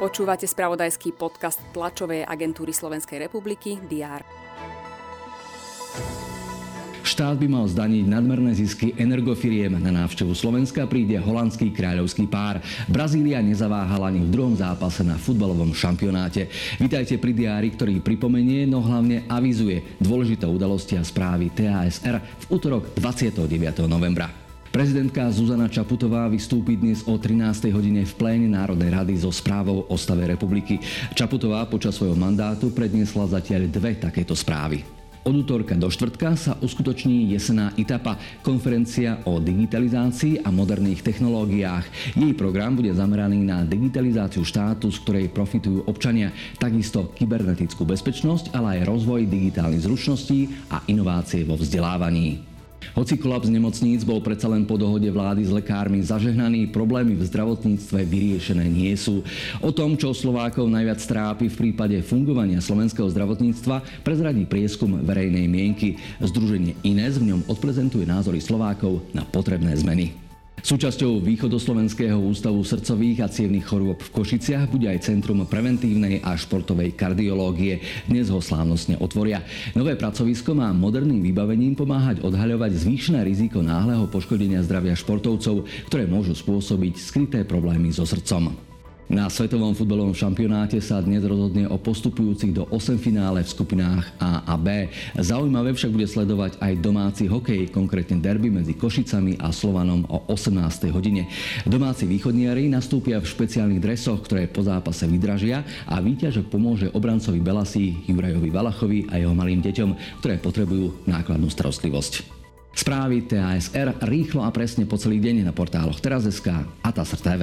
Počúvate spravodajský podcast tlačovej agentúry Slovenskej republiky DR. Štát by mal zdaniť nadmerné zisky energofiriem. Na návštevu Slovenska príde holandský kráľovský pár. Brazília nezaváhala ani v druhom zápase na futbalovom šampionáte. Vítajte pri diári, ktorý pripomenie, no hlavne avizuje dôležité udalosti a správy TASR v útorok 29. novembra. Prezidentka Zuzana Čaputová vystúpi dnes o 13. hodine v pléne Národnej rady so správou o stave republiky. Čaputová počas svojho mandátu predniesla zatiaľ dve takéto správy. Od útorka do štvrtka sa uskutoční jesená ITAPA, konferencia o digitalizácii a moderných technológiách. Jej program bude zameraný na digitalizáciu štátu, z ktorej profitujú občania, takisto kybernetickú bezpečnosť, ale aj rozvoj digitálnych zručností a inovácie vo vzdelávaní. Hoci kolaps nemocníc bol predsa len po dohode vlády s lekármi zažehnaný, problémy v zdravotníctve vyriešené nie sú. O tom, čo Slovákov najviac trápi v prípade fungovania slovenského zdravotníctva, prezradí prieskum verejnej mienky. Združenie INES v ňom odprezentuje názory Slovákov na potrebné zmeny. Súčasťou Východoslovenského ústavu srdcových a cievných chorôb v Košiciach bude aj Centrum preventívnej a športovej kardiológie. Dnes ho slávnostne otvoria. Nové pracovisko má moderným vybavením pomáhať odhaľovať zvýšené riziko náhleho poškodenia zdravia športovcov, ktoré môžu spôsobiť skryté problémy so srdcom. Na svetovom futbalovom šampionáte sa dnes rozhodne o postupujúcich do 8 finále v skupinách A a B. Zaujímavé však bude sledovať aj domáci hokej, konkrétne derby medzi Košicami a Slovanom o 18. hodine. Domáci východniari nastúpia v špeciálnych dresoch, ktoré po zápase vydražia a výťažok pomôže obrancovi Belasí, Jurajovi Valachovi a jeho malým deťom, ktoré potrebujú nákladnú starostlivosť. Správy TASR rýchlo a presne po celý deň na portáloch teraz.sk a TASR TV.